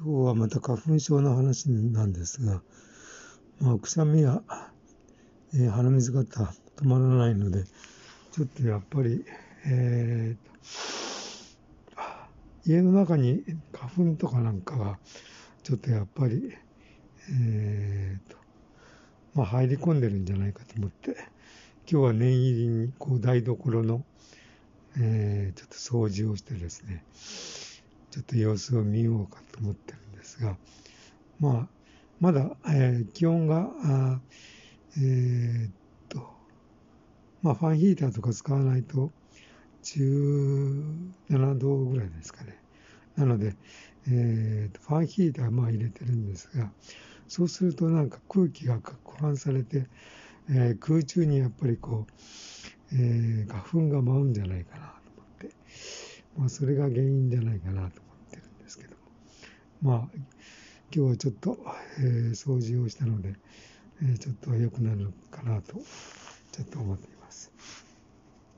今日はまた花粉症の話なんですが、まあ、くしゃみや、えー、鼻水が止まらないので、ちょっとやっぱり、えー、家の中に花粉とかなんかが、ちょっとやっぱり、えーとまあ、入り込んでるんじゃないかと思って、今日は念入りにこう台所の、えー、ちょっと掃除をしてですね、ちょっと様子を見ようかと思ってるんですが、まあ、まだ、えー、気温が、あえー、っと、まあ、ファンヒーターとか使わないと、17度ぐらいですかね。なので、えー、ファンヒーターまあ入れてるんですが、そうするとなんか空気が攪拌されて、えー、空中にやっぱりこう、えー、花粉が舞うんじゃないかな、まあ、それが原因じゃないかなと思ってるんですけども、まあ、今日はちょっと、えー、掃除をしたので、えー、ちょっと良くなるかなと、ちょっと思っています。